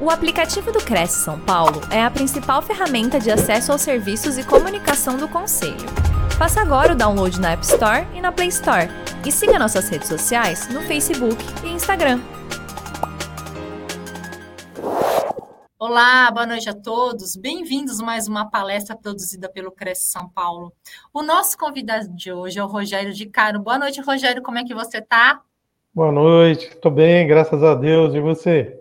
O aplicativo do Cresce São Paulo é a principal ferramenta de acesso aos serviços e comunicação do Conselho. Faça agora o download na App Store e na Play Store. E siga nossas redes sociais no Facebook e Instagram. Olá, boa noite a todos. Bem-vindos a mais uma palestra produzida pelo Cresce São Paulo. O nosso convidado de hoje é o Rogério de Caro. Boa noite, Rogério. Como é que você está? Boa noite. Estou bem, graças a Deus. E você?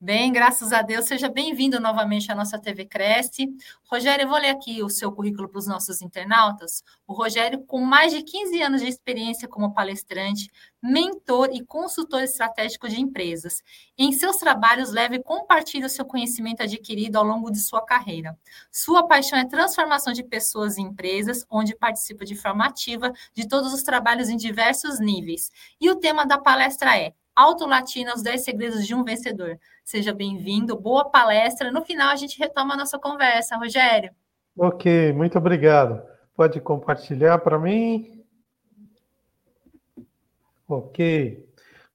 Bem, graças a Deus. Seja bem-vindo novamente à nossa TV Cresce. Rogério, eu vou ler aqui o seu currículo para os nossos internautas. O Rogério, com mais de 15 anos de experiência como palestrante, mentor e consultor estratégico de empresas. Em seus trabalhos, leve e compartilhe o seu conhecimento adquirido ao longo de sua carreira. Sua paixão é transformação de pessoas e empresas, onde participa de forma ativa de todos os trabalhos em diversos níveis. E o tema da palestra é Auto Latina, os 10 segredos de um vencedor. Seja bem-vindo, boa palestra. No final, a gente retoma a nossa conversa, Rogério. Ok, muito obrigado. Pode compartilhar para mim? Ok.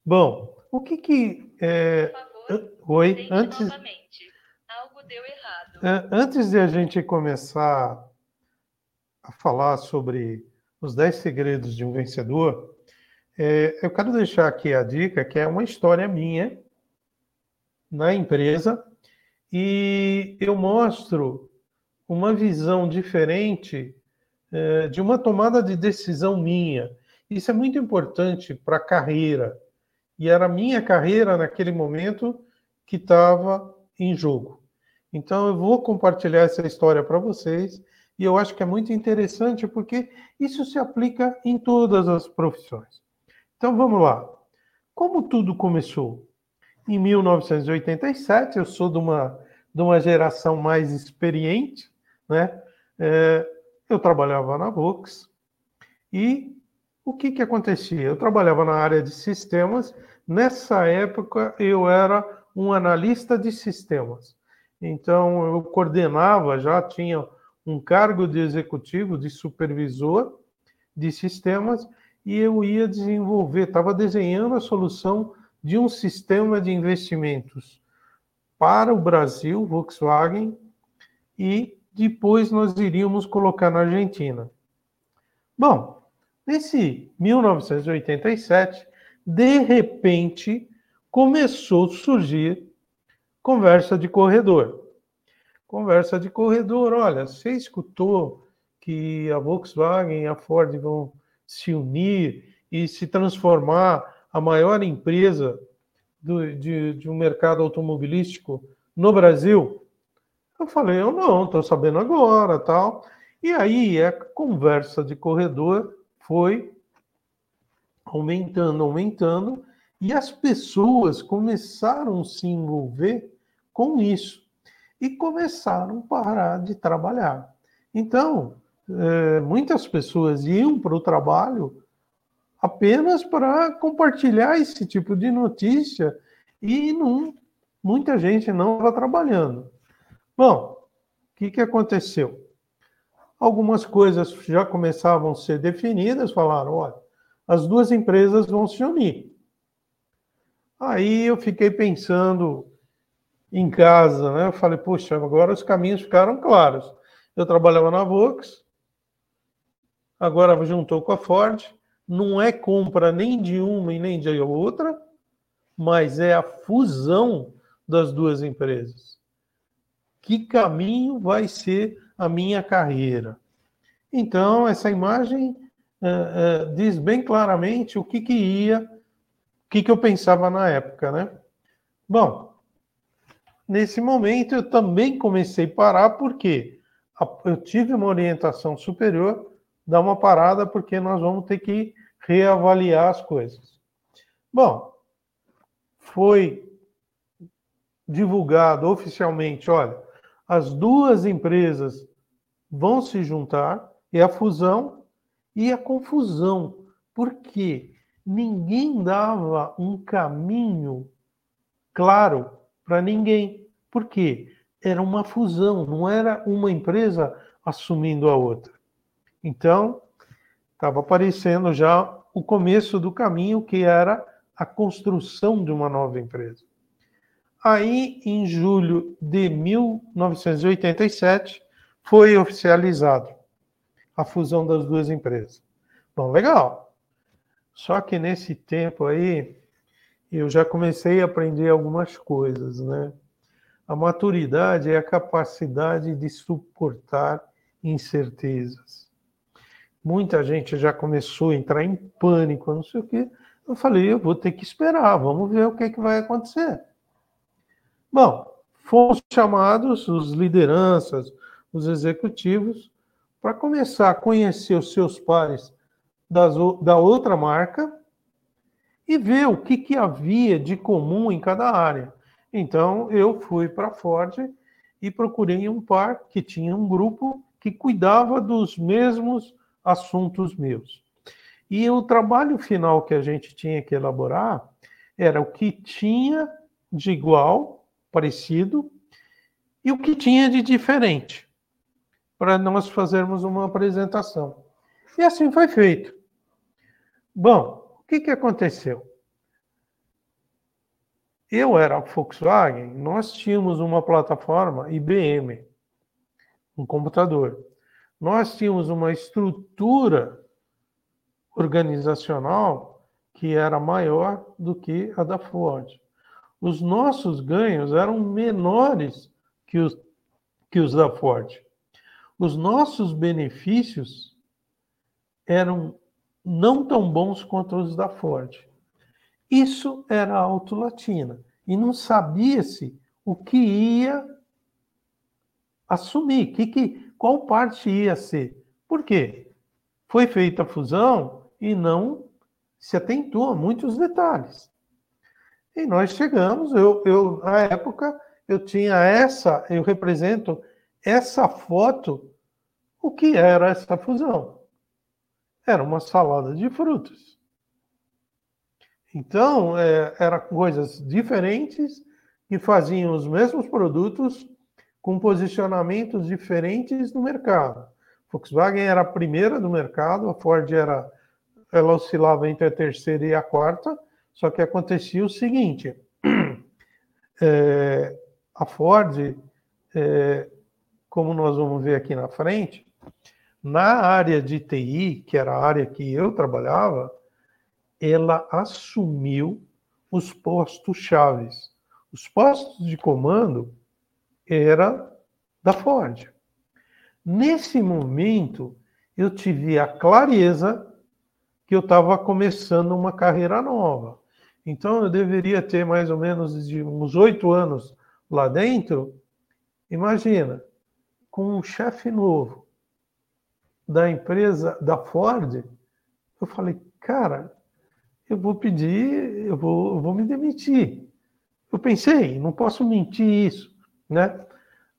Bom, o que que... É... Por favor, Oi, antes... Novamente. Algo deu errado. É, antes de a gente começar a falar sobre os 10 segredos de um vencedor, é, eu quero deixar aqui a dica que é uma história minha na empresa e eu mostro uma visão diferente é, de uma tomada de decisão minha. Isso é muito importante para a carreira. E era a minha carreira naquele momento que estava em jogo. Então eu vou compartilhar essa história para vocês e eu acho que é muito interessante porque isso se aplica em todas as profissões. Então vamos lá. Como tudo começou? Em 1987, eu sou de uma, de uma geração mais experiente, né? É, eu trabalhava na Vox e o que, que acontecia? Eu trabalhava na área de sistemas. Nessa época, eu era um analista de sistemas. Então, eu coordenava, já tinha um cargo de executivo, de supervisor de sistemas, e eu ia desenvolver, estava desenhando a solução de um sistema de investimentos para o Brasil, Volkswagen, e depois nós iríamos colocar na Argentina. Bom, nesse 1987, de repente, começou a surgir conversa de corredor. Conversa de corredor, olha, você escutou que a Volkswagen e a Ford vão se unir e se transformar a maior empresa do, de, de um mercado automobilístico no Brasil? Eu falei, eu não, estou sabendo agora, tal. E aí a conversa de corredor foi aumentando, aumentando, e as pessoas começaram a se envolver com isso e começaram a parar de trabalhar. Então, é, muitas pessoas iam para o trabalho apenas para compartilhar esse tipo de notícia e não, muita gente não estava trabalhando. Bom, o que, que aconteceu? Algumas coisas já começavam a ser definidas, falaram, olha, as duas empresas vão se unir. Aí eu fiquei pensando em casa, né? Eu falei, poxa, agora os caminhos ficaram claros. Eu trabalhava na Vox, agora juntou com a Ford, não é compra nem de uma e nem de outra, mas é a fusão das duas empresas. Que caminho vai ser a minha carreira? Então, essa imagem uh, uh, diz bem claramente o que, que ia, o que, que eu pensava na época, né? Bom, nesse momento eu também comecei a parar, porque eu tive uma orientação superior dar uma parada porque nós vamos ter que reavaliar as coisas. Bom, foi divulgado oficialmente, olha, as duas empresas vão se juntar, e a fusão e a confusão, porque ninguém dava um caminho claro para ninguém. Por quê? Era uma fusão, não era uma empresa assumindo a outra. Então, estava aparecendo já o começo do caminho, que era a construção de uma nova empresa. Aí, em julho de 1987, foi oficializado a fusão das duas empresas. Bom, legal. Só que nesse tempo aí, eu já comecei a aprender algumas coisas, né? A maturidade é a capacidade de suportar incertezas. Muita gente já começou a entrar em pânico, não sei o quê. Eu falei, eu vou ter que esperar, vamos ver o que, é que vai acontecer. Bom, fomos chamados, os lideranças, os executivos, para começar a conhecer os seus pares das, da outra marca e ver o que, que havia de comum em cada área. Então, eu fui para a Ford e procurei um par que tinha um grupo que cuidava dos mesmos assuntos meus. E o trabalho final que a gente tinha que elaborar era o que tinha de igual, parecido, e o que tinha de diferente, para nós fazermos uma apresentação. E assim foi feito. Bom, o que, que aconteceu? Eu era Volkswagen, nós tínhamos uma plataforma IBM, um computador. Nós tínhamos uma estrutura organizacional que era maior do que a da Ford. Os nossos ganhos eram menores que os, que os da Ford. Os nossos benefícios eram não tão bons quanto os da Ford. Isso era Alto Latina. E não sabia-se o que ia assumir, que, que, qual parte ia ser. Por quê? Foi feita a fusão e não se atentou a muitos detalhes. E nós chegamos, eu, eu na época, eu tinha essa, eu represento essa foto, o que era essa fusão? Era uma salada de frutos. Então, é, eram coisas diferentes que faziam os mesmos produtos com posicionamentos diferentes no mercado. Volkswagen era a primeira do mercado, a Ford era, ela oscilava entre a terceira e a quarta, só que acontecia o seguinte: é, a Ford, é, como nós vamos ver aqui na frente, na área de TI, que era a área que eu trabalhava, ela assumiu os postos chaves. Os postos de comando era da Ford. Nesse momento, eu tive a clareza que eu estava começando uma carreira nova. Então, eu deveria ter mais ou menos de uns oito anos lá dentro. Imagina, com um chefe novo da empresa da Ford, eu falei, cara, eu vou pedir, eu vou, eu vou me demitir. Eu pensei, não posso mentir isso, né?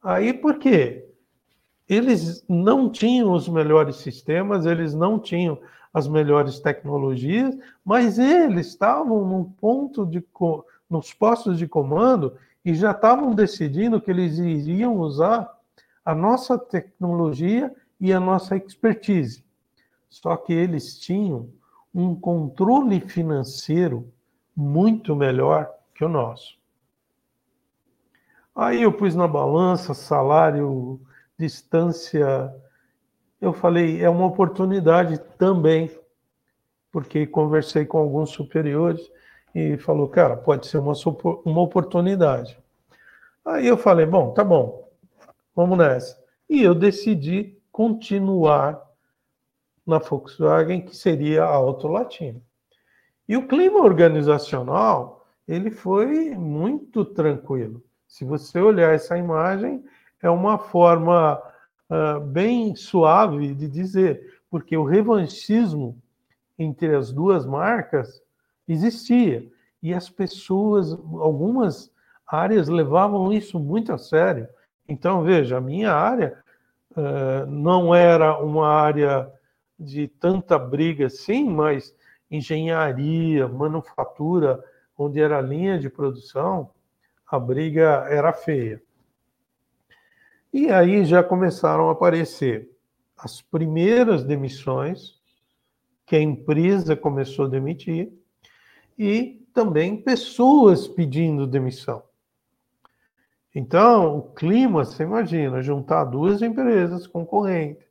Aí por quê? Eles não tinham os melhores sistemas, eles não tinham as melhores tecnologias, mas eles estavam num ponto de nos postos de comando e já estavam decidindo que eles iriam usar a nossa tecnologia e a nossa expertise. Só que eles tinham um controle financeiro muito melhor que o nosso. Aí eu pus na balança salário, distância. Eu falei, é uma oportunidade também, porque conversei com alguns superiores e falou, cara, pode ser uma, uma oportunidade. Aí eu falei, bom, tá bom, vamos nessa. E eu decidi continuar na Volkswagen, que seria a Auto Latina. E o clima organizacional, ele foi muito tranquilo. Se você olhar essa imagem, é uma forma uh, bem suave de dizer, porque o revanchismo entre as duas marcas existia. E as pessoas, algumas áreas levavam isso muito a sério. Então, veja, a minha área uh, não era uma área de tanta briga assim, mas engenharia, manufatura, onde era linha de produção, a briga era feia. E aí já começaram a aparecer as primeiras demissões, que a empresa começou a demitir, e também pessoas pedindo demissão. Então, o clima, você imagina, juntar duas empresas concorrentes,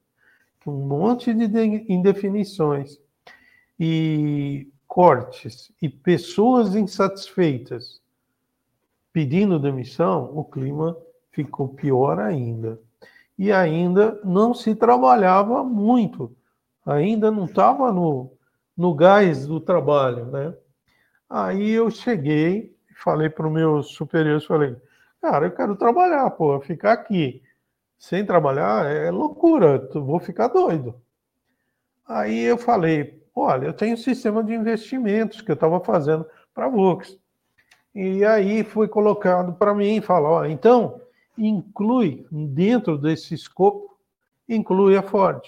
um monte de indefinições e cortes e pessoas insatisfeitas pedindo demissão, o clima ficou pior ainda. E ainda não se trabalhava muito, ainda não estava no, no gás do trabalho, né? Aí eu cheguei, falei para os meus superiores, falei, cara, eu quero trabalhar, pô, ficar aqui sem trabalhar é loucura, vou ficar doido. Aí eu falei, olha, eu tenho um sistema de investimentos que eu estava fazendo para a Vox. E aí foi colocado para mim, fala, ó, então inclui dentro desse escopo, inclui a Ford.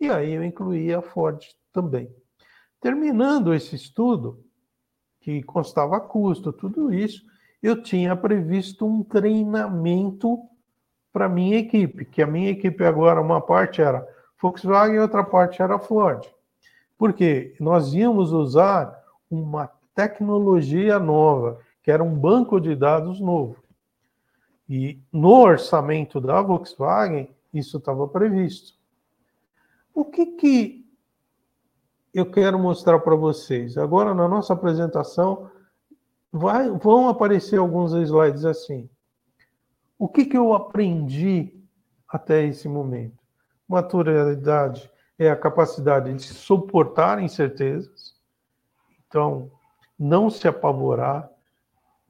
E aí eu incluí a Ford também. Terminando esse estudo, que constava custo, tudo isso, eu tinha previsto um treinamento para minha equipe, que a minha equipe agora, uma parte era Volkswagen e outra parte era Ford. Porque nós íamos usar uma tecnologia nova, que era um banco de dados novo. E no orçamento da Volkswagen, isso estava previsto. O que, que eu quero mostrar para vocês? Agora, na nossa apresentação, vai, vão aparecer alguns slides assim. O que, que eu aprendi até esse momento? Maturidade é a capacidade de suportar incertezas. Então, não se apavorar,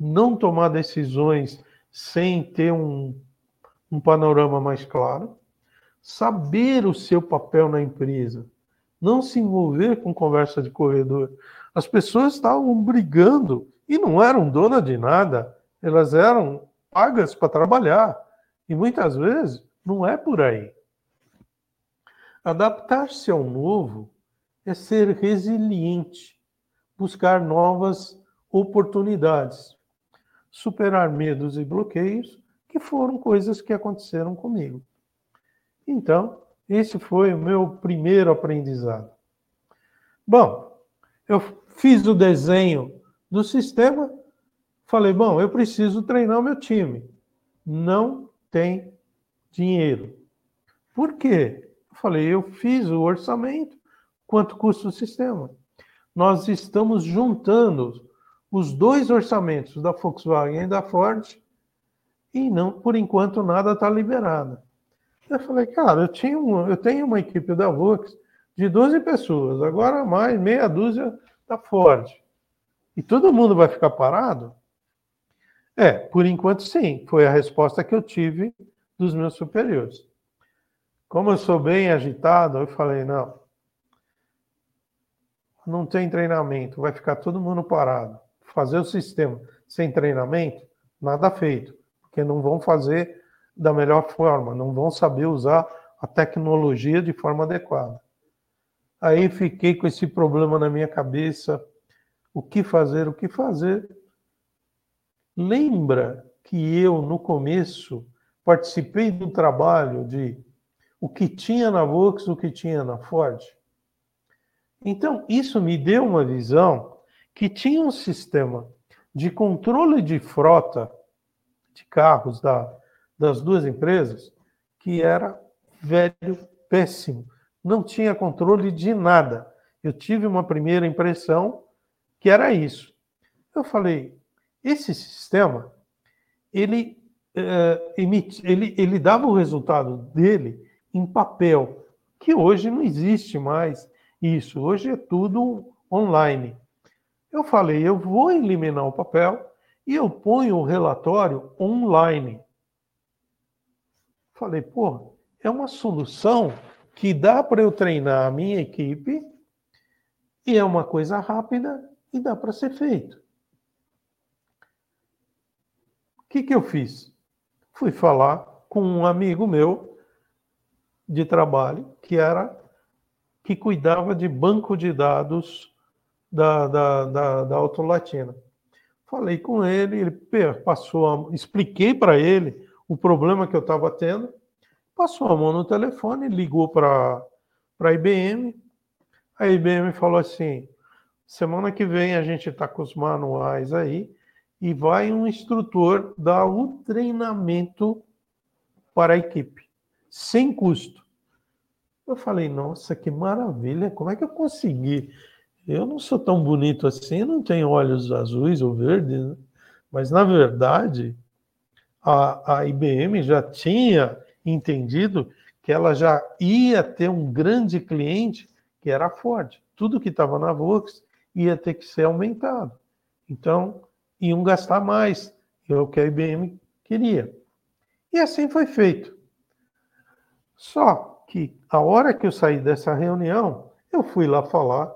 não tomar decisões sem ter um, um panorama mais claro, saber o seu papel na empresa, não se envolver com conversa de corredor. As pessoas estavam brigando e não eram dona de nada, elas eram pagas para trabalhar. E muitas vezes não é por aí. Adaptar-se ao novo é ser resiliente, buscar novas oportunidades, superar medos e bloqueios, que foram coisas que aconteceram comigo. Então, esse foi o meu primeiro aprendizado. Bom, eu fiz o desenho do sistema, falei, bom, eu preciso treinar o meu time. Não tem dinheiro. Por quê? Eu falei, eu fiz o orçamento, quanto custa o sistema? Nós estamos juntando os dois orçamentos da Volkswagen e da Ford e não, por enquanto, nada está liberado. Eu falei, cara, eu, tinha um, eu tenho uma equipe da Vox de 12 pessoas, agora mais meia dúzia da Ford. E todo mundo vai ficar parado? É, por enquanto sim, foi a resposta que eu tive dos meus superiores. Como eu sou bem agitado, eu falei, não, não tem treinamento, vai ficar todo mundo parado. Fazer o sistema sem treinamento, nada feito, porque não vão fazer da melhor forma, não vão saber usar a tecnologia de forma adequada. Aí fiquei com esse problema na minha cabeça, o que fazer, o que fazer. Lembra que eu, no começo, participei do trabalho de o que tinha na Vox, o que tinha na Ford? Então, isso me deu uma visão que tinha um sistema de controle de frota de carros da das duas empresas que era velho, péssimo, não tinha controle de nada. Eu tive uma primeira impressão que era isso. Eu falei, esse sistema, ele, é, emite, ele, ele dava o resultado dele em papel, que hoje não existe mais isso, hoje é tudo online. Eu falei, eu vou eliminar o papel e eu ponho o relatório online. Falei, pô, é uma solução que dá para eu treinar a minha equipe e é uma coisa rápida e dá para ser feito. O que, que eu fiz? Fui falar com um amigo meu de trabalho que era que cuidava de banco de dados da, da, da, da Autolatina. Falei com ele, ele passou, a, expliquei para ele o problema que eu estava tendo, passou a mão no telefone, ligou para a IBM. A IBM falou assim: semana que vem a gente está com os manuais aí e vai um instrutor dar o treinamento para a equipe, sem custo. Eu falei, nossa, que maravilha, como é que eu consegui? Eu não sou tão bonito assim, não tenho olhos azuis ou verdes, né? mas na verdade a, a IBM já tinha entendido que ela já ia ter um grande cliente que era a Ford. Tudo que estava na Vox ia ter que ser aumentado. Então, iam gastar mais, é o que a IBM queria. E assim foi feito. Só que a hora que eu saí dessa reunião, eu fui lá falar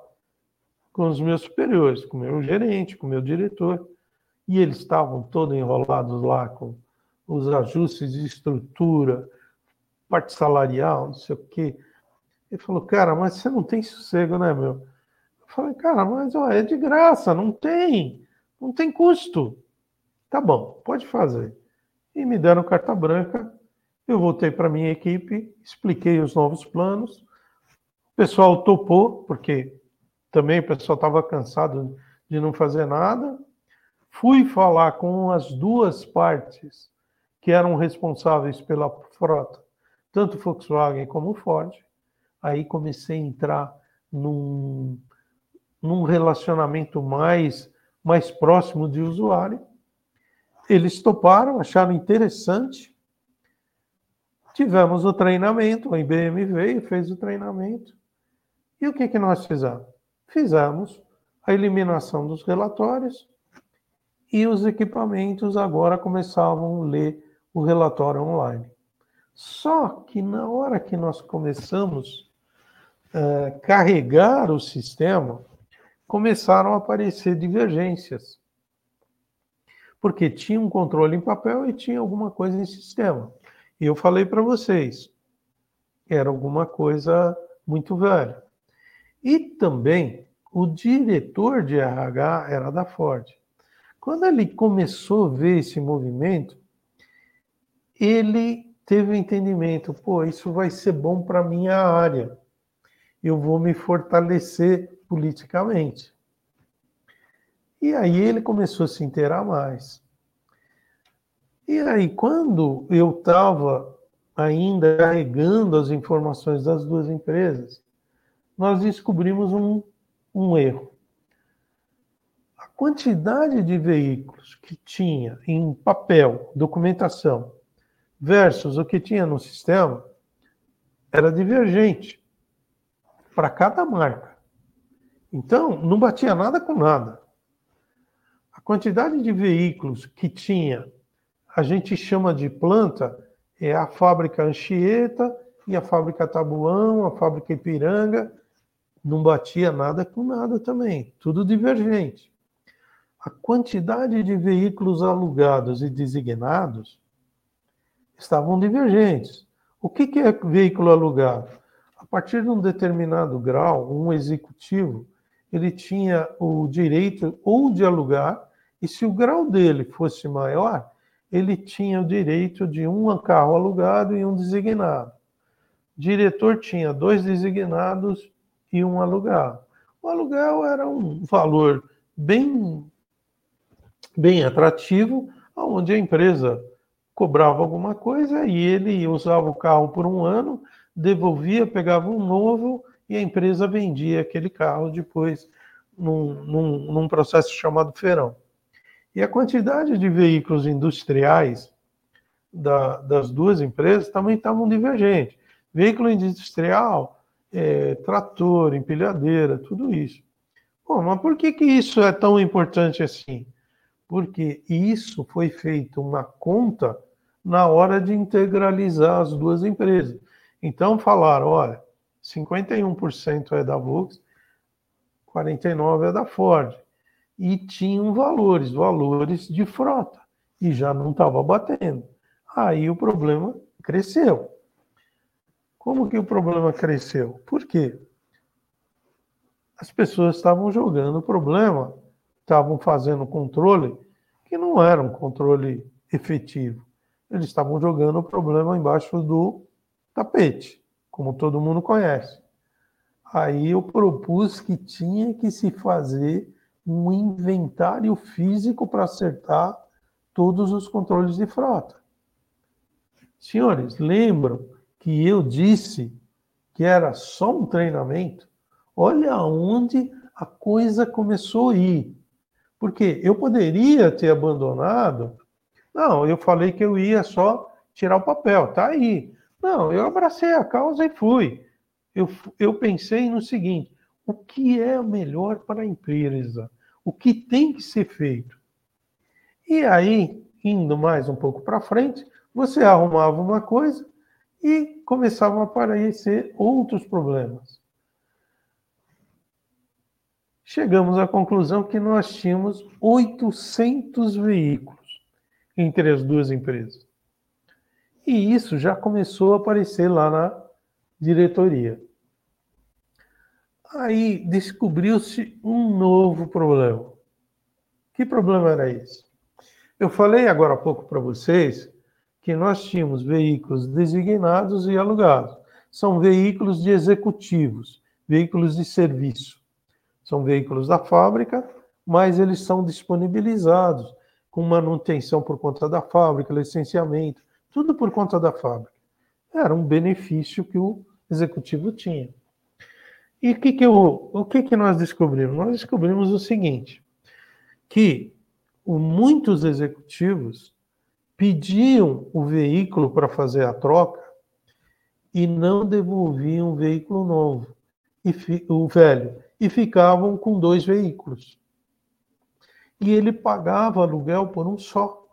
com os meus superiores, com o meu gerente, com o meu diretor, e eles estavam todos enrolados lá com os ajustes de estrutura, parte salarial, não sei o quê. Ele falou, cara, mas você não tem sossego, né, meu? Eu falei, cara, mas ó, é de graça, não tem, não tem custo. Tá bom, pode fazer. E me deram carta branca, eu voltei para minha equipe, expliquei os novos planos, o pessoal topou, porque também o pessoal estava cansado de não fazer nada. Fui falar com as duas partes que eram responsáveis pela frota, tanto Volkswagen como Ford. Aí comecei a entrar num, num relacionamento mais, mais próximo de usuário. Eles toparam, acharam interessante. Tivemos o treinamento, a IBM veio, fez o treinamento. E o que, que nós fizemos? Fizemos a eliminação dos relatórios e os equipamentos agora começavam a ler o relatório online. Só que na hora que nós começamos a é, carregar o sistema, começaram a aparecer divergências. Porque tinha um controle em papel e tinha alguma coisa em sistema. E eu falei para vocês, era alguma coisa muito velha. E também o diretor de RH era da Ford. Quando ele começou a ver esse movimento, ele teve o um entendimento, pô, isso vai ser bom para minha área. Eu vou me fortalecer politicamente. E aí ele começou a se inteirar mais. E aí, quando eu estava ainda carregando as informações das duas empresas, nós descobrimos um, um erro. A quantidade de veículos que tinha em papel, documentação, versus o que tinha no sistema era divergente para cada marca. Então, não batia nada com nada. A quantidade de veículos que tinha, a gente chama de planta, é a fábrica Anchieta e a fábrica Tabuão, a fábrica Ipiranga, não batia nada com nada também, tudo divergente. A quantidade de veículos alugados e designados estavam divergentes. O que, é veículo alugado? A partir de um determinado grau, um executivo, ele tinha o direito ou de alugar, e se o grau dele fosse maior, ele tinha o direito de um carro alugado e um designado. O diretor tinha dois designados e um alugado. O aluguel era um valor bem, bem atrativo, onde a empresa cobrava alguma coisa e ele usava o carro por um ano, devolvia, pegava um novo e a empresa vendia aquele carro depois num, num, num processo chamado feirão. E a quantidade de veículos industriais da, das duas empresas também estavam divergentes. Veículo industrial, é, trator, empilhadeira, tudo isso. Bom, mas por que, que isso é tão importante assim? Porque isso foi feito uma conta na hora de integralizar as duas empresas. Então falaram, olha, 51% é da Volkswagen, 49% é da Ford. E tinham valores, valores de frota, e já não estava batendo. Aí o problema cresceu. Como que o problema cresceu? Por quê? As pessoas estavam jogando o problema, estavam fazendo controle que não era um controle efetivo eles estavam jogando o problema embaixo do tapete, como todo mundo conhece. Aí eu propus que tinha que se fazer um inventário físico para acertar todos os controles de frota. Senhores, lembram que eu disse que era só um treinamento? Olha onde a coisa começou a ir. Porque eu poderia ter abandonado. Não, eu falei que eu ia só tirar o papel, tá aí. Não, eu abracei a causa e fui. Eu, eu pensei no seguinte: o que é melhor para a empresa? O que tem que ser feito? E aí, indo mais um pouco para frente, você arrumava uma coisa e começavam a aparecer outros problemas. Chegamos à conclusão que nós tínhamos 800 veículos entre as duas empresas. E isso já começou a aparecer lá na diretoria. Aí descobriu-se um novo problema. Que problema era esse? Eu falei agora há pouco para vocês que nós tínhamos veículos designados e alugados. São veículos de executivos, veículos de serviço. São veículos da fábrica, mas eles são disponibilizados com manutenção por conta da fábrica, licenciamento, tudo por conta da fábrica. Era um benefício que o executivo tinha. E o que, que, eu, o que, que nós descobrimos? Nós descobrimos o seguinte: que muitos executivos pediam o veículo para fazer a troca e não devolviam o veículo novo, e o velho, e ficavam com dois veículos. E ele pagava aluguel por um só.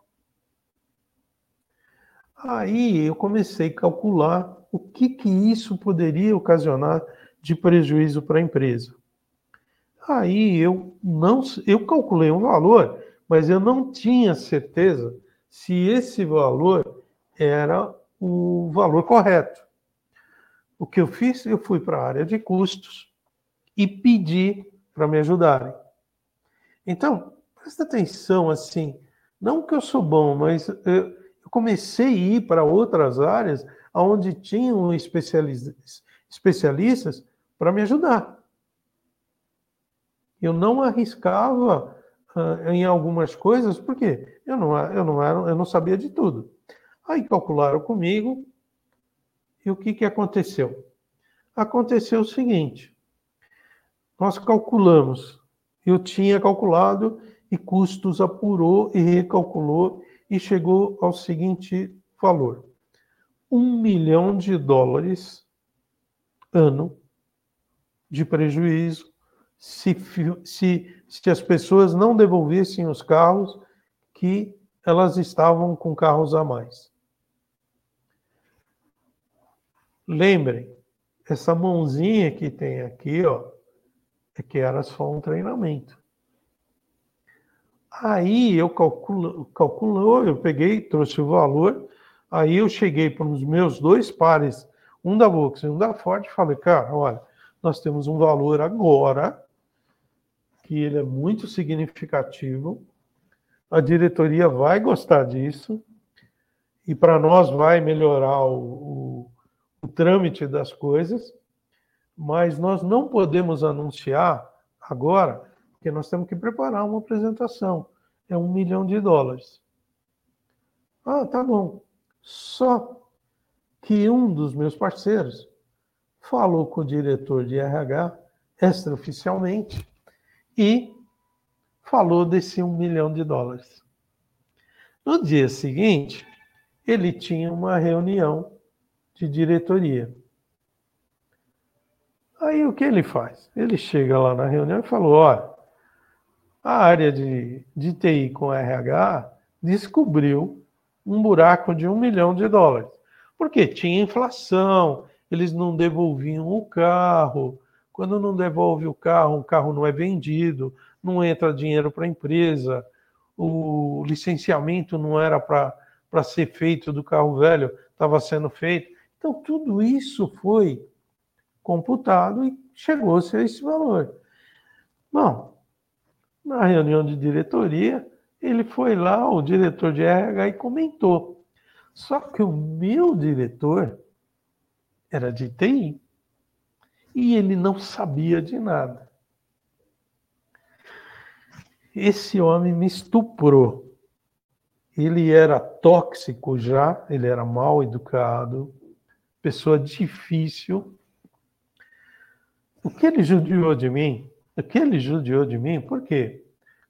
Aí eu comecei a calcular o que, que isso poderia ocasionar de prejuízo para a empresa. Aí eu não eu calculei um valor, mas eu não tinha certeza se esse valor era o valor correto. O que eu fiz? Eu fui para a área de custos e pedi para me ajudarem. Então, presta atenção assim, não que eu sou bom, mas eu comecei a ir para outras áreas onde tinham especialistas para me ajudar. Eu não arriscava em algumas coisas, porque eu não, eu, não era, eu não sabia de tudo. Aí calcularam comigo, e o que, que aconteceu? Aconteceu o seguinte: nós calculamos, eu tinha calculado, e custos apurou e recalculou, e chegou ao seguinte valor: um milhão de dólares ano de prejuízo se, se, se as pessoas não devolvessem os carros que elas estavam com carros a mais. Lembrem, essa mãozinha que tem aqui, ó, é que era só um treinamento. Aí eu calculo, calculou, eu peguei, trouxe o valor, aí eu cheguei para os meus dois pares, um da Volkswagen e um da Ford, e falei, cara, olha, nós temos um valor agora que ele é muito significativo. A diretoria vai gostar disso e para nós vai melhorar o, o, o trâmite das coisas, mas nós não podemos anunciar agora, porque nós temos que preparar uma apresentação. É um milhão de dólares. Ah, tá bom. Só que um dos meus parceiros falou com o diretor de RH extraoficialmente e falou desse um milhão de dólares. No dia seguinte, ele tinha uma reunião de diretoria. Aí o que ele faz? Ele chega lá na reunião e falou: olha, a área de, de TI com RH descobriu um buraco de um milhão de dólares. Porque tinha inflação, eles não devolviam o carro. Quando não devolve o carro, o carro não é vendido, não entra dinheiro para a empresa, o licenciamento não era para ser feito do carro velho, estava sendo feito. Então, tudo isso foi computado e chegou-se a esse valor. Bom, na reunião de diretoria, ele foi lá, o diretor de RH, e comentou. Só que o meu diretor era de TI. E ele não sabia de nada. esse homem me estuprou. Ele era tóxico já, ele era mal educado, pessoa difícil. O que ele judiou de mim? O que ele judiou de mim? Por quê?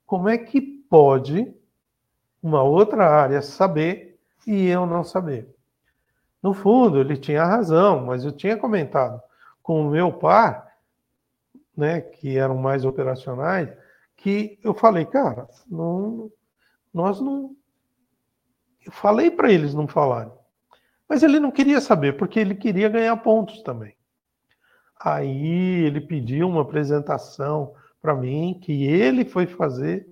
Como é que pode uma outra área saber e eu não saber? No fundo, ele tinha razão, mas eu tinha comentado com o meu par, né, que eram mais operacionais, que eu falei, cara, não, nós não. Eu falei para eles não falarem. Mas ele não queria saber, porque ele queria ganhar pontos também. Aí ele pediu uma apresentação para mim, que ele foi fazer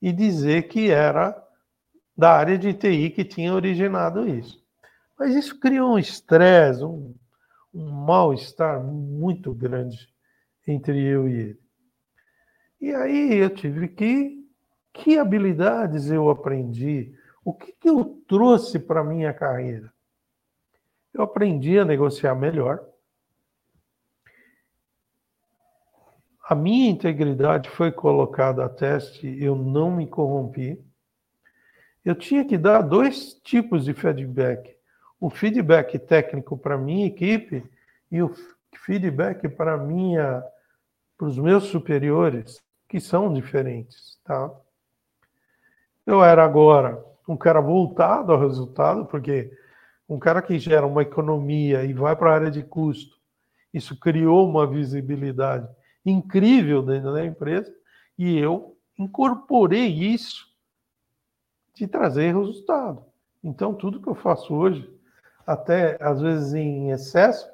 e dizer que era da área de TI que tinha originado isso. Mas isso criou um estresse, um, um mal-estar muito grande entre eu e ele. E aí eu tive que. Que habilidades eu aprendi? O que, que eu trouxe para a minha carreira? Eu aprendi a negociar melhor. A minha integridade foi colocada a teste, eu não me corrompi. Eu tinha que dar dois tipos de feedback: o feedback técnico para minha equipe e o feedback para minha para os meus superiores que são diferentes, tá? Eu era agora um cara voltado ao resultado, porque um cara que gera uma economia e vai para a área de custo, isso criou uma visibilidade incrível dentro da empresa, e eu incorporei isso de trazer resultado. Então, tudo que eu faço hoje, até às vezes em excesso,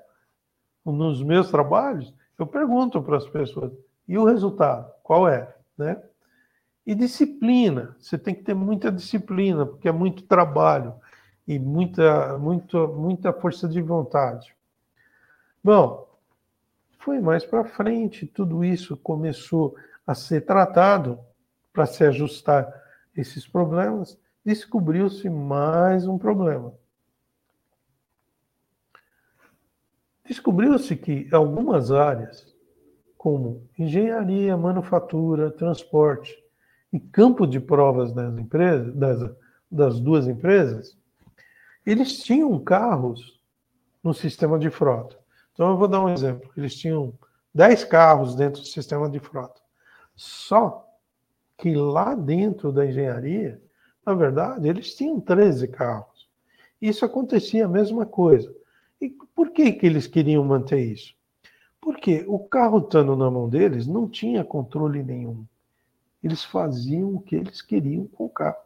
nos meus trabalhos, eu pergunto para as pessoas: e o resultado? Qual é? Né? E disciplina. Você tem que ter muita disciplina, porque é muito trabalho e muita, muita, muita força de vontade. Bom, foi mais para frente, tudo isso começou a ser tratado para se ajustar esses problemas. Descobriu-se mais um problema. Descobriu-se que algumas áreas como engenharia, manufatura, transporte e campo de provas das empresas, das, das duas empresas, eles tinham carros no sistema de frota. Então eu vou dar um exemplo. Eles tinham 10 carros dentro do sistema de frota. Só que lá dentro da engenharia, na verdade, eles tinham 13 carros. Isso acontecia a mesma coisa. E por que, que eles queriam manter isso? Porque o carro estando na mão deles não tinha controle nenhum. Eles faziam o que eles queriam com o carro.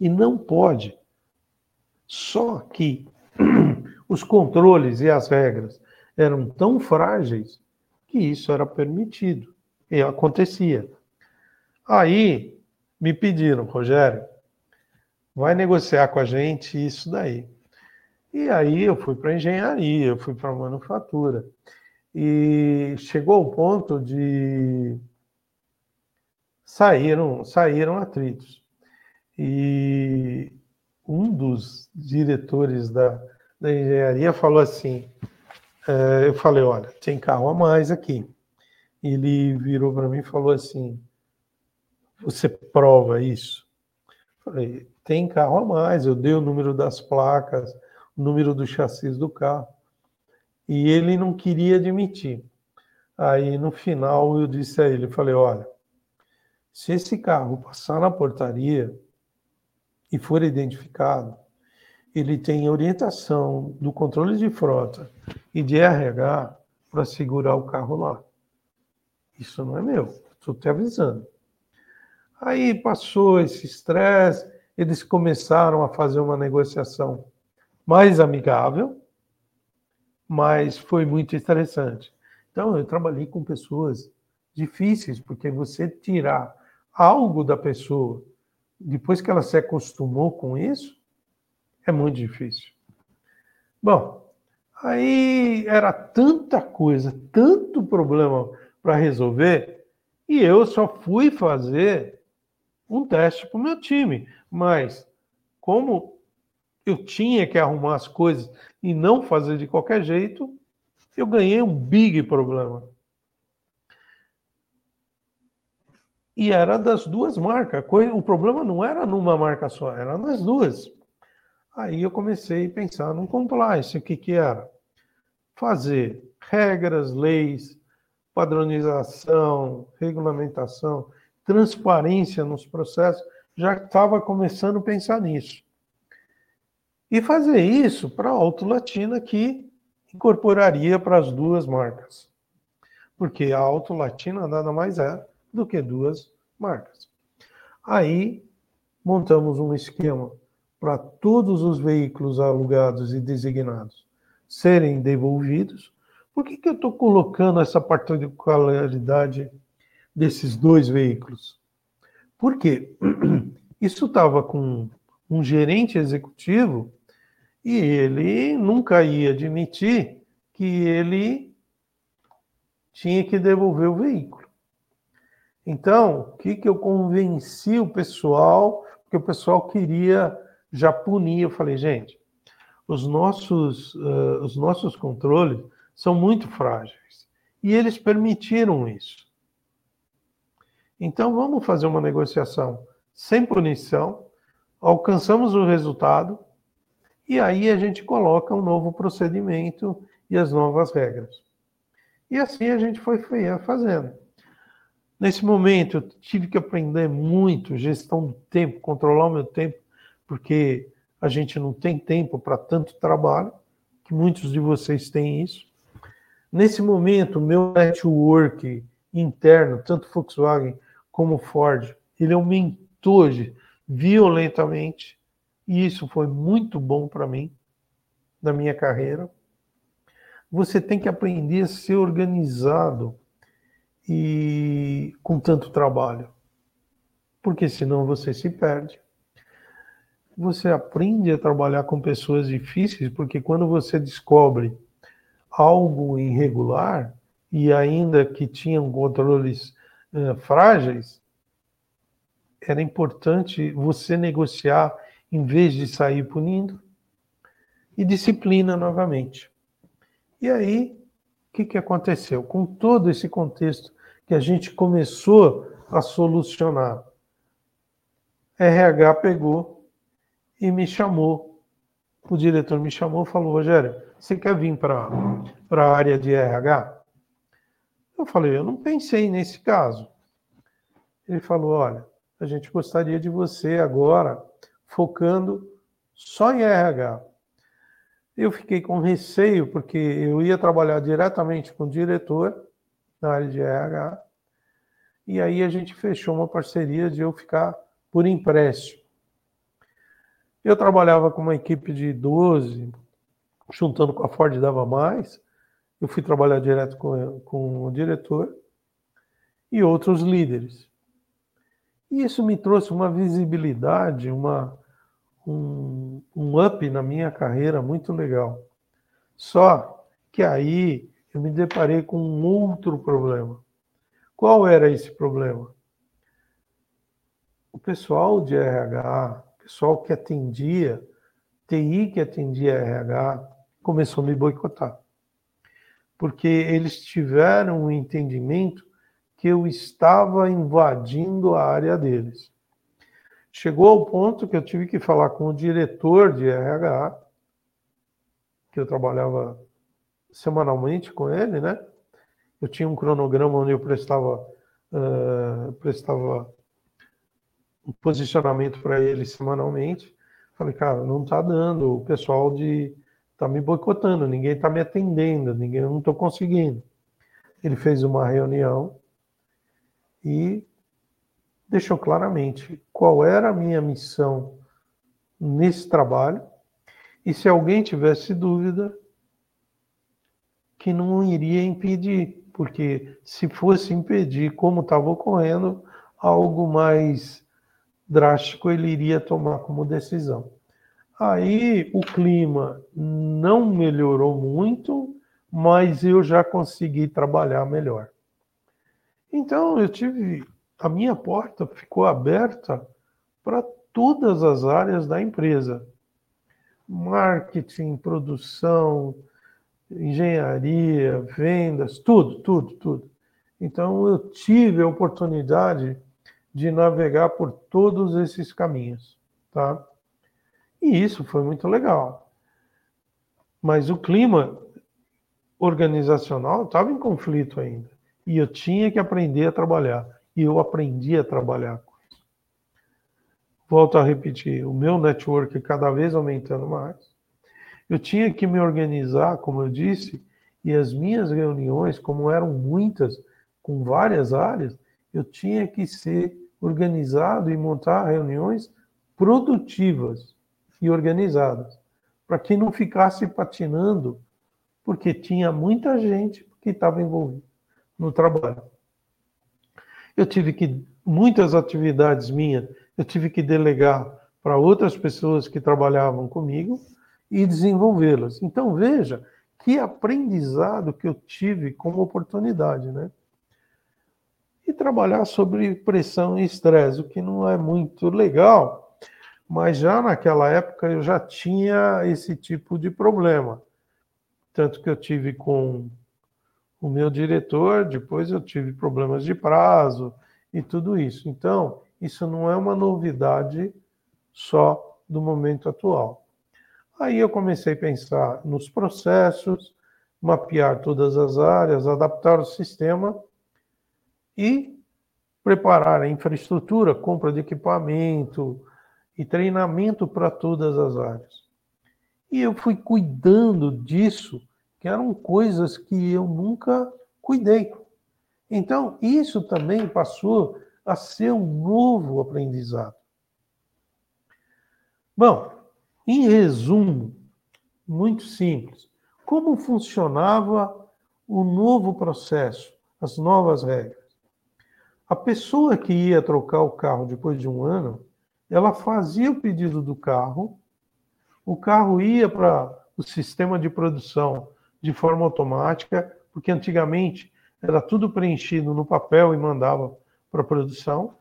E não pode. Só que os controles e as regras eram tão frágeis que isso era permitido. E acontecia. Aí me pediram, Rogério, vai negociar com a gente isso daí. E aí eu fui para engenharia, eu fui para manufatura. E chegou ao ponto de saíram, saíram atritos. E um dos diretores da, da engenharia falou assim: é, eu falei, olha, tem carro a mais aqui. Ele virou para mim e falou assim: você prova isso? falei, tem carro a mais. Eu dei o número das placas, o número do chassi do carro e ele não queria admitir. Aí no final eu disse a ele, falei, olha, se esse carro passar na portaria e for identificado, ele tem orientação do controle de frota e de RH para segurar o carro lá. Isso não é meu, estou te avisando. Aí passou esse estresse, eles começaram a fazer uma negociação mais amigável, mas foi muito interessante. Então, eu trabalhei com pessoas difíceis, porque você tirar algo da pessoa depois que ela se acostumou com isso, é muito difícil. Bom, aí era tanta coisa, tanto problema para resolver, e eu só fui fazer um teste para o meu time. Mas, como eu tinha que arrumar as coisas e não fazer de qualquer jeito, eu ganhei um big problema. E era das duas marcas. O problema não era numa marca só, era nas duas. Aí eu comecei a pensar no compliance. O que, que era? Fazer regras, leis, padronização, regulamentação, transparência nos processos. Já estava começando a pensar nisso. E fazer isso para a Auto Latina, que incorporaria para as duas marcas. Porque a Auto Latina nada mais é do que duas marcas. Aí montamos um esquema para todos os veículos alugados e designados serem devolvidos. Por que, que eu estou colocando essa particularidade desses dois veículos? Porque isso estava com um gerente executivo e ele nunca ia admitir que ele tinha que devolver o veículo. Então, o que, que eu convenci o pessoal? Porque o pessoal queria já punir. Eu falei, gente, os nossos, uh, os nossos controles são muito frágeis. E eles permitiram isso. Então, vamos fazer uma negociação sem punição, alcançamos o resultado, e aí a gente coloca um novo procedimento e as novas regras. E assim a gente foi fazendo. Nesse momento, eu tive que aprender muito gestão do tempo, controlar o meu tempo, porque a gente não tem tempo para tanto trabalho, que muitos de vocês têm isso. Nesse momento, meu network interno, tanto Volkswagen como Ford, ele aumentou violentamente, e isso foi muito bom para mim, na minha carreira. Você tem que aprender a ser organizado e com tanto trabalho, porque senão você se perde. Você aprende a trabalhar com pessoas difíceis, porque quando você descobre algo irregular e ainda que tinham controles uh, frágeis, era importante você negociar em vez de sair punindo e disciplina novamente. E aí o que, que aconteceu? Com todo esse contexto que a gente começou a solucionar, RH pegou e me chamou. O diretor me chamou e falou: Rogério, você quer vir para a área de RH? Eu falei: eu não pensei nesse caso. Ele falou: olha, a gente gostaria de você agora focando só em RH. Eu fiquei com receio, porque eu ia trabalhar diretamente com o diretor na área de RH, e aí a gente fechou uma parceria de eu ficar por empréstimo. Eu trabalhava com uma equipe de 12, juntando com a Ford dava mais, eu fui trabalhar direto com, com o diretor e outros líderes. E isso me trouxe uma visibilidade, uma, um, um up na minha carreira muito legal. Só que aí eu me deparei com um outro problema. Qual era esse problema? O pessoal de RH, o pessoal que atendia, TI que atendia RH, começou a me boicotar. Porque eles tiveram um entendimento que eu estava invadindo a área deles. Chegou ao ponto que eu tive que falar com o diretor de RH, que eu trabalhava semanalmente com ele, né? Eu tinha um cronograma onde eu prestava, uh, prestava um posicionamento para ele semanalmente. Falei, cara, não está dando, o pessoal de está me boicotando, ninguém está me atendendo, ninguém, não estou conseguindo. Ele fez uma reunião e deixou claramente qual era a minha missão nesse trabalho e se alguém tivesse dúvida, que não iria impedir, porque se fosse impedir, como estava ocorrendo, algo mais drástico ele iria tomar como decisão. Aí o clima não melhorou muito, mas eu já consegui trabalhar melhor. Então eu tive a minha porta ficou aberta para todas as áreas da empresa: marketing, produção, engenharia, vendas, tudo, tudo, tudo. Então eu tive a oportunidade de navegar por todos esses caminhos, tá? E isso foi muito legal. Mas o clima organizacional estava em conflito ainda. E eu tinha que aprender a trabalhar. E eu aprendi a trabalhar com isso. Volto a repetir, o meu network cada vez aumentando mais. Eu tinha que me organizar, como eu disse, e as minhas reuniões, como eram muitas, com várias áreas, eu tinha que ser organizado e montar reuniões produtivas e organizadas, para que não ficasse patinando, porque tinha muita gente que estava envolvida no trabalho. Eu tive que, muitas atividades minhas, eu tive que delegar para outras pessoas que trabalhavam comigo e desenvolvê-las. Então, veja que aprendizado que eu tive como oportunidade, né? E trabalhar sobre pressão e estresse, o que não é muito legal, mas já naquela época eu já tinha esse tipo de problema. Tanto que eu tive com o meu diretor, depois eu tive problemas de prazo e tudo isso. Então, isso não é uma novidade só do momento atual. Aí eu comecei a pensar nos processos, mapear todas as áreas, adaptar o sistema e preparar a infraestrutura, compra de equipamento e treinamento para todas as áreas. E eu fui cuidando disso, que eram coisas que eu nunca cuidei. Então, isso também passou a ser um novo aprendizado. Bom, em resumo, muito simples, como funcionava o novo processo, as novas regras? A pessoa que ia trocar o carro depois de um ano, ela fazia o pedido do carro, o carro ia para o sistema de produção de forma automática, porque antigamente era tudo preenchido no papel e mandava para a produção.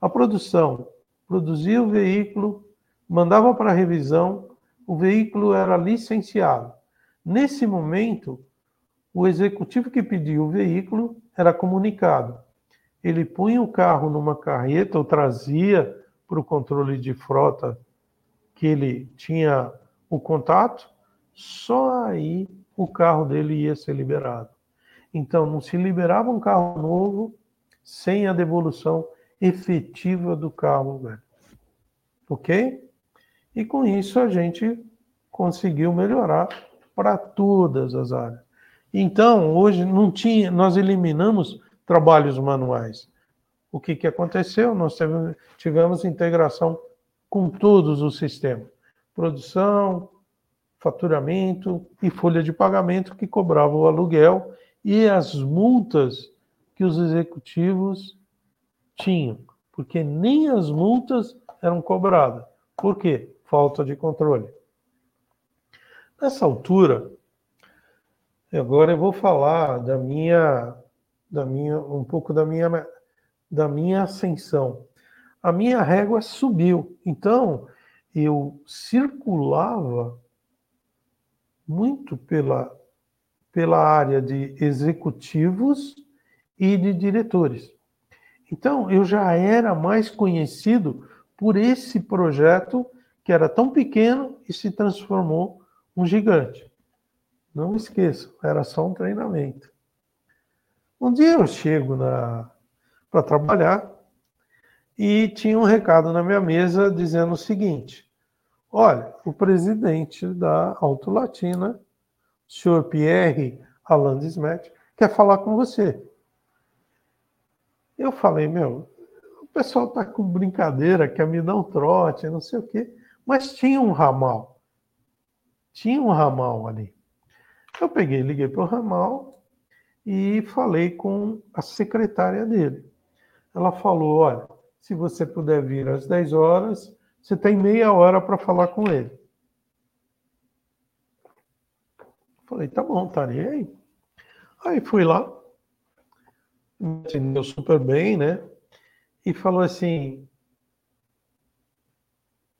A produção produzia o veículo, mandava para a revisão, o veículo era licenciado. Nesse momento, o executivo que pediu o veículo era comunicado ele punha o carro numa carreta ou trazia para o controle de frota que ele tinha o contato, só aí o carro dele ia ser liberado. Então, não se liberava um carro novo sem a devolução efetiva do carro velho. Ok? E com isso a gente conseguiu melhorar para todas as áreas. Então, hoje não tinha, nós eliminamos trabalhos manuais. O que, que aconteceu? Nós tivemos integração com todos os sistemas: produção, faturamento e folha de pagamento que cobrava o aluguel e as multas que os executivos tinham, porque nem as multas eram cobradas. Por quê? Falta de controle. Nessa altura, agora eu vou falar da minha da minha, um pouco da minha, da minha ascensão. A minha régua subiu. Então, eu circulava muito pela, pela área de executivos e de diretores. Então, eu já era mais conhecido por esse projeto que era tão pequeno e se transformou um gigante. Não esqueçam, era só um treinamento. Um dia eu chego para trabalhar e tinha um recado na minha mesa dizendo o seguinte: Olha, o presidente da Auto Latina, o senhor Pierre Alain Desmet, quer falar com você. Eu falei, meu, o pessoal está com brincadeira, quer me dar um trote, não sei o quê. Mas tinha um ramal. Tinha um ramal ali. Eu peguei, liguei para o ramal e falei com a secretária dele. Ela falou: olha, se você puder vir às 10 horas, você tem meia hora para falar com ele. Falei: tá bom, estarei aí. Aí fui lá, me atendeu super bem, né? E falou assim: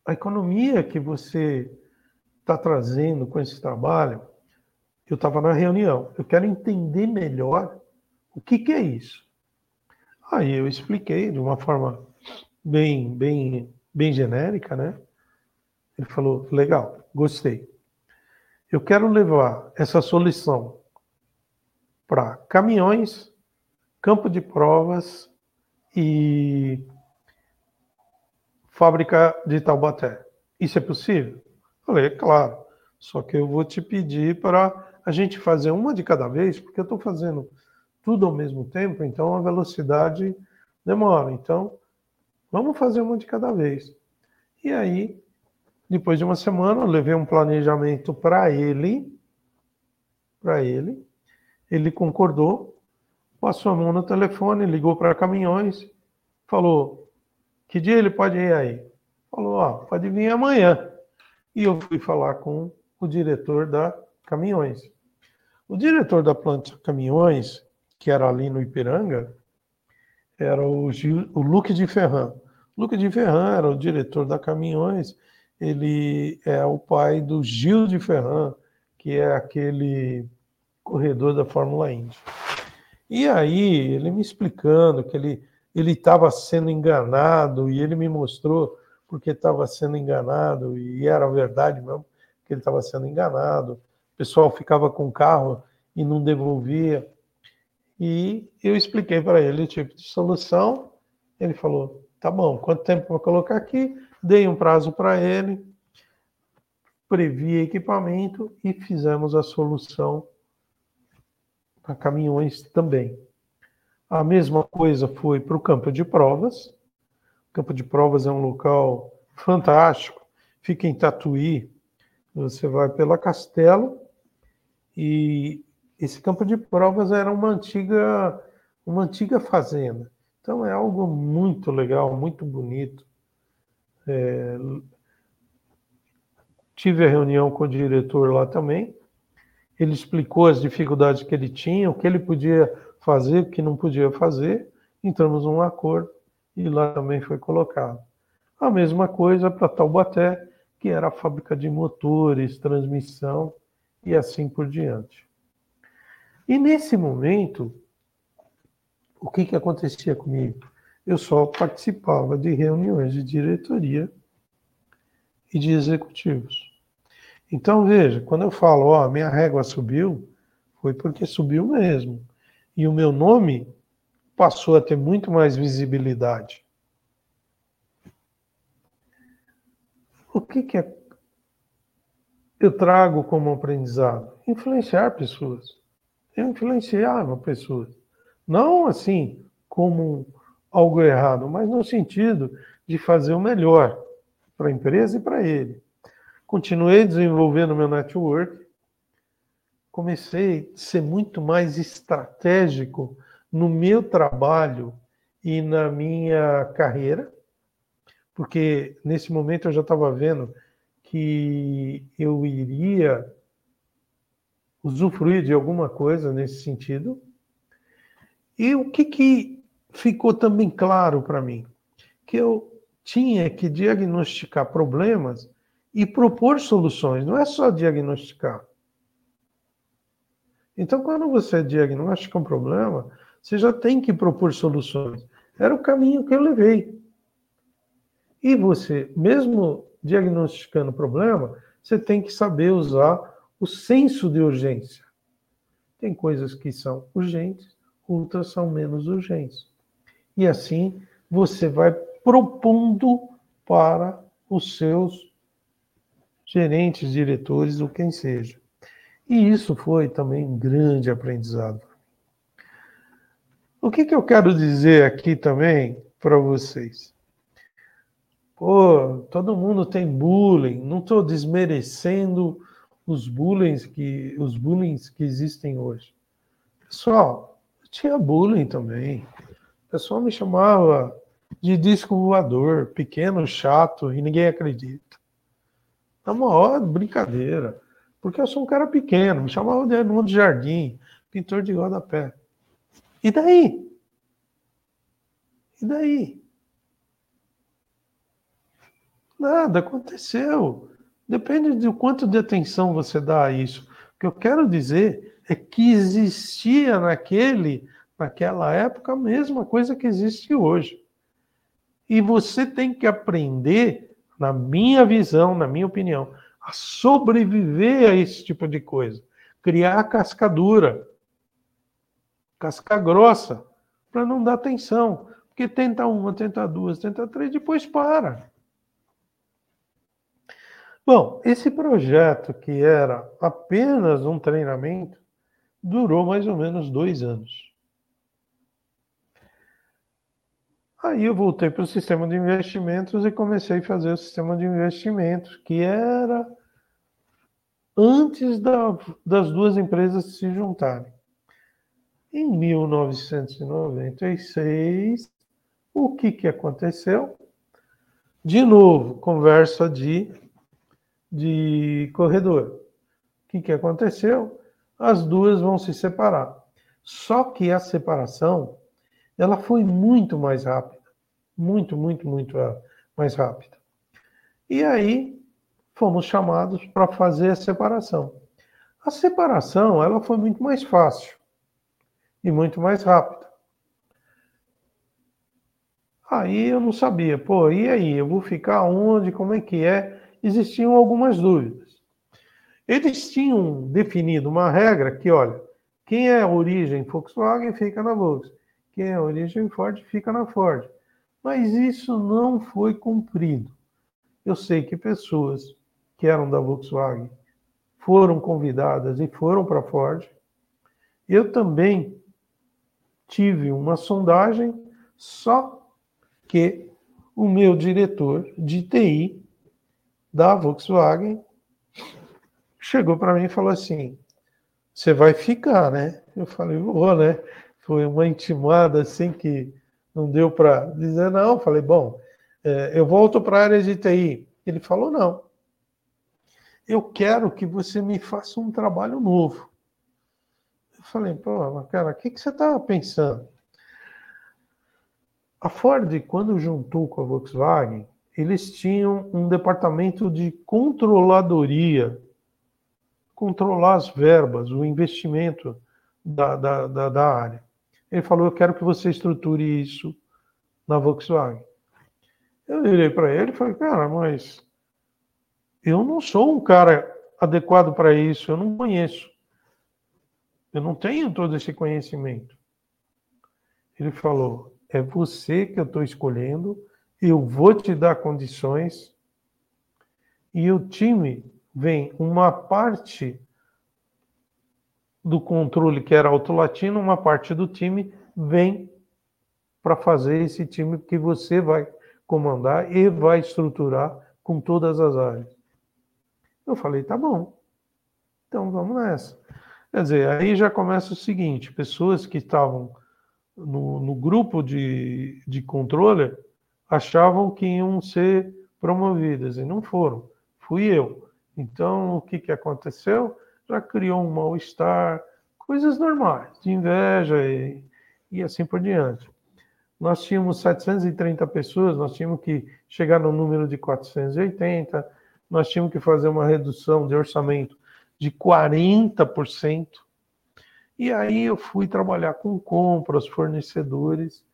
a economia que você está trazendo com esse trabalho eu estava na reunião. Eu quero entender melhor o que, que é isso. Aí eu expliquei de uma forma bem, bem, bem genérica, né? Ele falou: legal, gostei. Eu quero levar essa solução para caminhões, campo de provas e fábrica de Taubaté. Isso é possível? Falei, é claro. Só que eu vou te pedir para a gente fazer uma de cada vez, porque eu estou fazendo tudo ao mesmo tempo, então a velocidade demora. Então, vamos fazer uma de cada vez. E aí, depois de uma semana, eu levei um planejamento para ele, para ele. Ele concordou, passou a mão no telefone, ligou para caminhões, falou: "Que dia ele pode ir aí?" Falou: "Ó, pode vir amanhã". E eu fui falar com o diretor da Caminhões. O diretor da planta Caminhões, que era ali no Ipiranga, era o, Gil, o Luque de Ferran. Luque de Ferran era o diretor da Caminhões, ele é o pai do Gil de Ferran, que é aquele corredor da Fórmula Indy. E aí, ele me explicando que ele ele estava sendo enganado e ele me mostrou porque estava sendo enganado e era verdade mesmo que ele estava sendo enganado. O pessoal ficava com o carro e não devolvia. E eu expliquei para ele o tipo de solução. Ele falou: tá bom, quanto tempo vou colocar aqui? Dei um prazo para ele, previ equipamento e fizemos a solução para caminhões também. A mesma coisa foi para o campo de provas. O campo de provas é um local fantástico, fica em Tatuí. Você vai pela Castelo e esse campo de provas era uma antiga, uma antiga fazenda. Então é algo muito legal, muito bonito. É... Tive a reunião com o diretor lá também. Ele explicou as dificuldades que ele tinha, o que ele podia fazer, o que não podia fazer. Entramos num acordo e lá também foi colocado. A mesma coisa para Taubaté, que era a fábrica de motores, transmissão e assim por diante. E nesse momento, o que, que acontecia comigo? Eu só participava de reuniões de diretoria e de executivos. Então, veja, quando eu falo, ó, minha régua subiu, foi porque subiu mesmo. E o meu nome passou a ter muito mais visibilidade. O que, que é, eu trago como aprendizado? Influenciar pessoas eu influenciava pessoas. Não assim como algo errado, mas no sentido de fazer o melhor para a empresa e para ele. Continuei desenvolvendo meu network, comecei a ser muito mais estratégico no meu trabalho e na minha carreira, porque nesse momento eu já estava vendo que eu iria usufruir de alguma coisa nesse sentido. E o que, que ficou também claro para mim? Que eu tinha que diagnosticar problemas e propor soluções, não é só diagnosticar. Então, quando você diagnostica um problema, você já tem que propor soluções. Era o caminho que eu levei. E você, mesmo diagnosticando o problema, você tem que saber usar o senso de urgência. Tem coisas que são urgentes, outras são menos urgentes. E assim você vai propondo para os seus gerentes, diretores ou quem seja. E isso foi também um grande aprendizado. O que, que eu quero dizer aqui também para vocês? Pô, todo mundo tem bullying, não estou desmerecendo os bullying que os bullying que existem hoje. Pessoal, tinha bullying também. O pessoal me chamava de disco voador, pequeno, chato e ninguém acredita. É uma hora brincadeira, porque eu sou um cara pequeno, me chamavam de Edmundo Jardim, pintor de rodapé. E daí? E daí? Nada aconteceu. Depende de quanto de atenção você dá a isso. O que eu quero dizer é que existia naquele, Naquela época, a mesma coisa que existe hoje. E você tem que aprender, na minha visão, na minha opinião, a sobreviver a esse tipo de coisa. Criar cascadura, casca grossa, para não dar tensão. Porque tenta uma, tenta duas, tenta três, depois para. Bom, esse projeto, que era apenas um treinamento, durou mais ou menos dois anos. Aí eu voltei para o sistema de investimentos e comecei a fazer o sistema de investimentos, que era antes da, das duas empresas se juntarem. Em 1996, o que, que aconteceu? De novo, conversa de, de corredor. O que, que aconteceu? As duas vão se separar. Só que a separação ela foi muito mais rápida. Muito, muito, muito mais rápida. E aí fomos chamados para fazer a separação. A separação ela foi muito mais fácil e muito mais rápida. Aí eu não sabia, pô, e aí? Eu vou ficar onde? Como é que é? Existiam algumas dúvidas. Eles tinham definido uma regra que, olha, quem é a origem Volkswagen fica na Volkswagen, quem é a origem Ford fica na Ford. Mas isso não foi cumprido. Eu sei que pessoas que eram da Volkswagen foram convidadas e foram para a Ford. Eu também tive uma sondagem, só que o meu diretor de TI da Volkswagen chegou para mim e falou assim: Você vai ficar, né? Eu falei: Vou, né? Foi uma intimada assim que não deu para dizer não. Falei: Bom, é, eu volto para a área de TI. Ele falou: Não. Eu quero que você me faça um trabalho novo. Eu falei: Pô, cara, o que, que você está pensando? A Ford, quando juntou com a Volkswagen, eles tinham um departamento de controladoria, controlar as verbas, o investimento da, da, da, da área. Ele falou: Eu quero que você estruture isso na Volkswagen. Eu virei para ele e falei: Cara, mas eu não sou um cara adequado para isso, eu não conheço. Eu não tenho todo esse conhecimento. Ele falou: é você que eu estou escolhendo, eu vou te dar condições. E o time vem uma parte do controle que era autolatino, uma parte do time vem para fazer esse time que você vai comandar e vai estruturar com todas as áreas. Eu falei, tá bom. Então vamos nessa. Quer dizer, aí já começa o seguinte: pessoas que estavam no, no grupo de, de controle achavam que iam ser promovidas e não foram. Fui eu. Então, o que, que aconteceu? Já criou um mal-estar, coisas normais, de inveja e, e assim por diante. Nós tínhamos 730 pessoas, nós tínhamos que chegar no número de 480, nós tínhamos que fazer uma redução de orçamento de 40%. E aí eu fui trabalhar com compras, fornecedores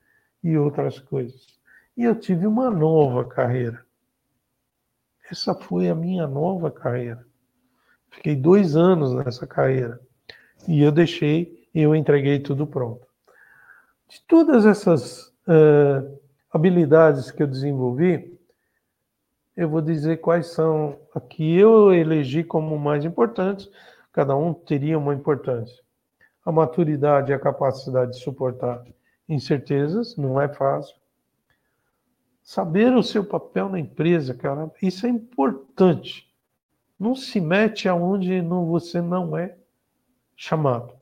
e outras coisas. E eu tive uma nova carreira. Essa foi a minha nova carreira. Fiquei dois anos nessa carreira. E eu deixei, eu entreguei tudo pronto. De todas essas uh, habilidades que eu desenvolvi, eu vou dizer quais são a que eu elegi como mais importantes. Cada um teria uma importância a maturidade e a capacidade de suportar incertezas, não é fácil. Saber o seu papel na empresa, cara, isso é importante. Não se mete aonde não, você não é chamado.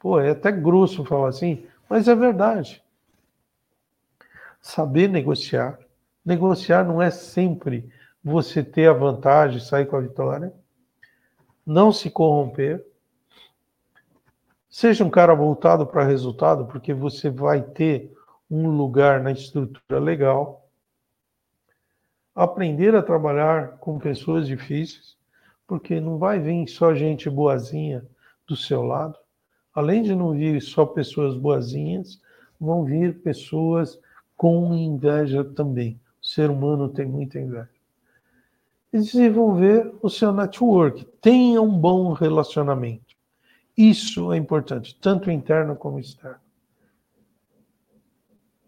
Pô, é até grosso falar assim, mas é verdade. Saber negociar. Negociar não é sempre você ter a vantagem, sair com a vitória. Não se corromper. Seja um cara voltado para resultado, porque você vai ter um lugar na estrutura legal. Aprender a trabalhar com pessoas difíceis, porque não vai vir só gente boazinha do seu lado. além de não vir só pessoas boazinhas, vão vir pessoas com inveja também. O ser humano tem muita inveja. E desenvolver o seu network. Tenha um bom relacionamento. Isso é importante, tanto interno como externo.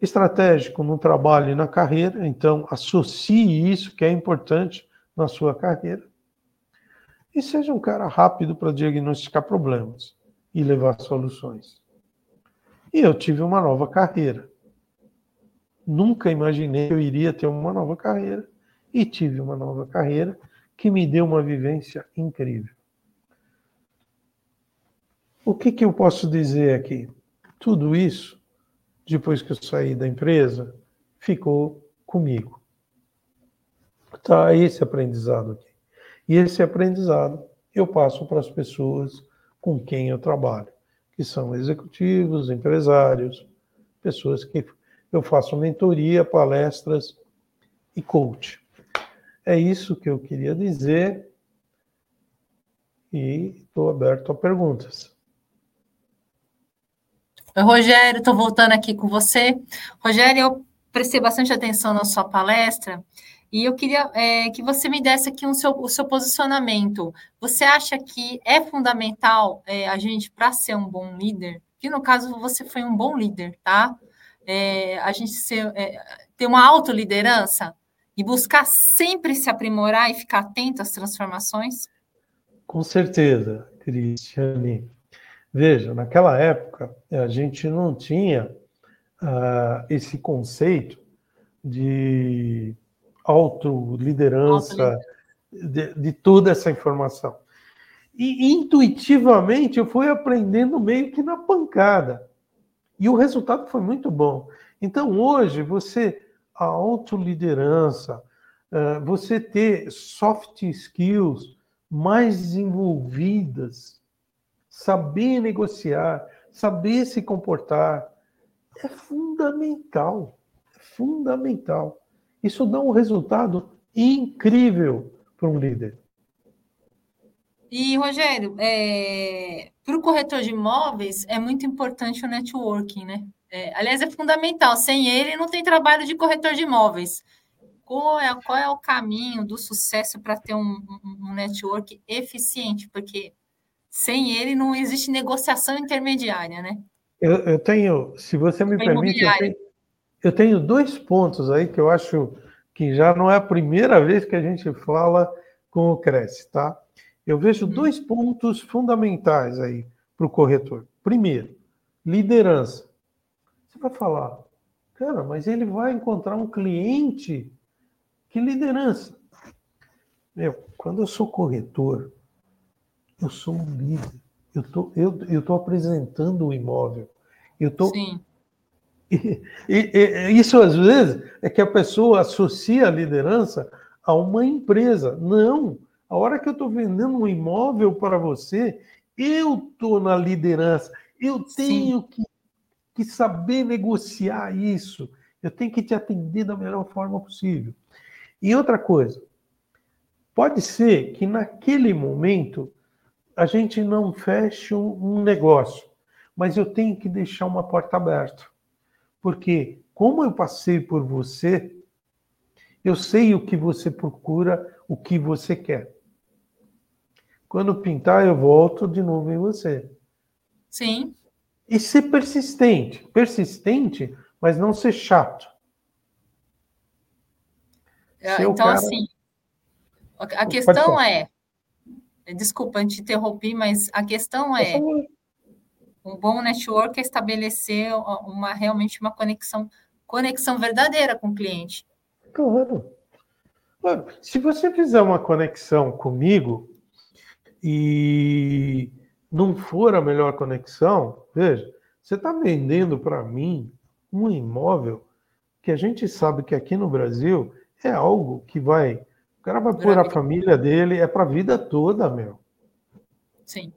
Estratégico no trabalho e na carreira, então associe isso que é importante na sua carreira. E seja um cara rápido para diagnosticar problemas e levar soluções. E eu tive uma nova carreira. Nunca imaginei que eu iria ter uma nova carreira e tive uma nova carreira que me deu uma vivência incrível. O que, que eu posso dizer aqui? Tudo isso, depois que eu saí da empresa, ficou comigo. Tá esse aprendizado aqui. E esse aprendizado eu passo para as pessoas com quem eu trabalho, que são executivos, empresários, pessoas que eu faço mentoria, palestras e coach. É isso que eu queria dizer e estou aberto a perguntas. Oi, Rogério, estou voltando aqui com você. Rogério, eu prestei bastante atenção na sua palestra e eu queria é, que você me desse aqui um seu, o seu posicionamento. Você acha que é fundamental é, a gente, para ser um bom líder, que no caso você foi um bom líder, tá? É, a gente ser, é, ter uma autoliderança e buscar sempre se aprimorar e ficar atento às transformações? Com certeza, Cristiane. Veja, naquela época a gente não tinha uh, esse conceito de autoliderança, de, de toda essa informação. E intuitivamente eu fui aprendendo meio que na pancada. E o resultado foi muito bom. Então hoje você, a autoliderança, eh, você ter soft skills mais desenvolvidas, saber negociar, saber se comportar, é fundamental. É fundamental. Isso dá um resultado incrível para um líder. E, Rogério, é, para o corretor de imóveis é muito importante o networking, né? É, aliás, é fundamental. Sem ele, não tem trabalho de corretor de imóveis. Qual é, qual é o caminho do sucesso para ter um, um, network eficiente? Porque sem ele não existe negociação intermediária, né? Eu, eu tenho, se você me permite, eu tenho, eu tenho dois pontos aí que eu acho que já não é a primeira vez que a gente fala com o Cresce, tá? Eu vejo uhum. dois pontos fundamentais aí para o corretor. Primeiro, liderança. Você vai falar, cara, mas ele vai encontrar um cliente. Que liderança? Meu, quando eu sou corretor, eu sou um líder. Eu tô, eu, eu tô apresentando o imóvel. Eu tô Sim. E, e, e, isso, às vezes, é que a pessoa associa a liderança a uma empresa. Não. A hora que eu estou vendendo um imóvel para você, eu estou na liderança. Eu tenho que, que saber negociar isso. Eu tenho que te atender da melhor forma possível. E outra coisa, pode ser que naquele momento a gente não feche um negócio, mas eu tenho que deixar uma porta aberta. Porque, como eu passei por você, eu sei o que você procura, o que você quer. Quando pintar, eu volto de novo em você. Sim. E ser persistente. Persistente, mas não ser chato. É, ser então, cara... assim, a questão é. Desculpa, te interrompi, mas a questão é. Um bom network é estabelecer uma realmente uma conexão, conexão verdadeira com o cliente. Claro. claro. Se você fizer uma conexão comigo e não for a melhor conexão, veja, você está vendendo para mim um imóvel que a gente sabe que aqui no Brasil é algo que vai. O cara vai pôr a família dele, é para a vida toda, meu. Sim.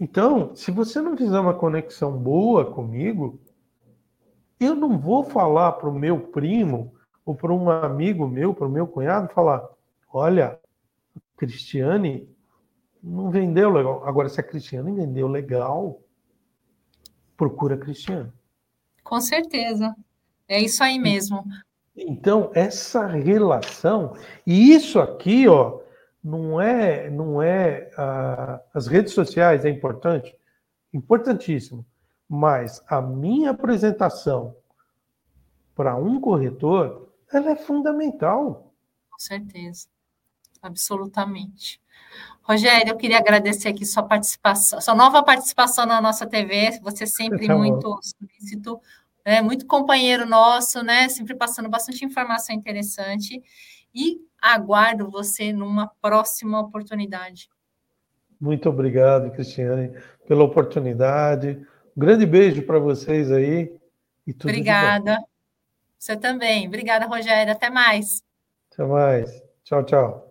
Então, se você não fizer uma conexão boa comigo, eu não vou falar para o meu primo ou para um amigo meu, para o meu cunhado, falar: olha, Cristiane não vendeu legal. Agora, se a Cristiane vendeu legal, procura a Cristiane. Com certeza. É isso aí mesmo. Então, essa relação, e isso aqui, ó, não é, não é ah, as redes sociais é importante, importantíssimo, mas a minha apresentação para um corretor, ela é fundamental. Com certeza, absolutamente. Rogério, eu queria agradecer aqui sua participação, sua nova participação na nossa TV, você sempre tá muito solícito, é, muito companheiro nosso, né? Sempre passando bastante informação interessante. E aguardo você numa próxima oportunidade. Muito obrigado, Cristiane, pela oportunidade. Um grande beijo para vocês aí. E tudo Obrigada. Você também. Obrigada, Rogério. Até mais. Até mais. Tchau, tchau.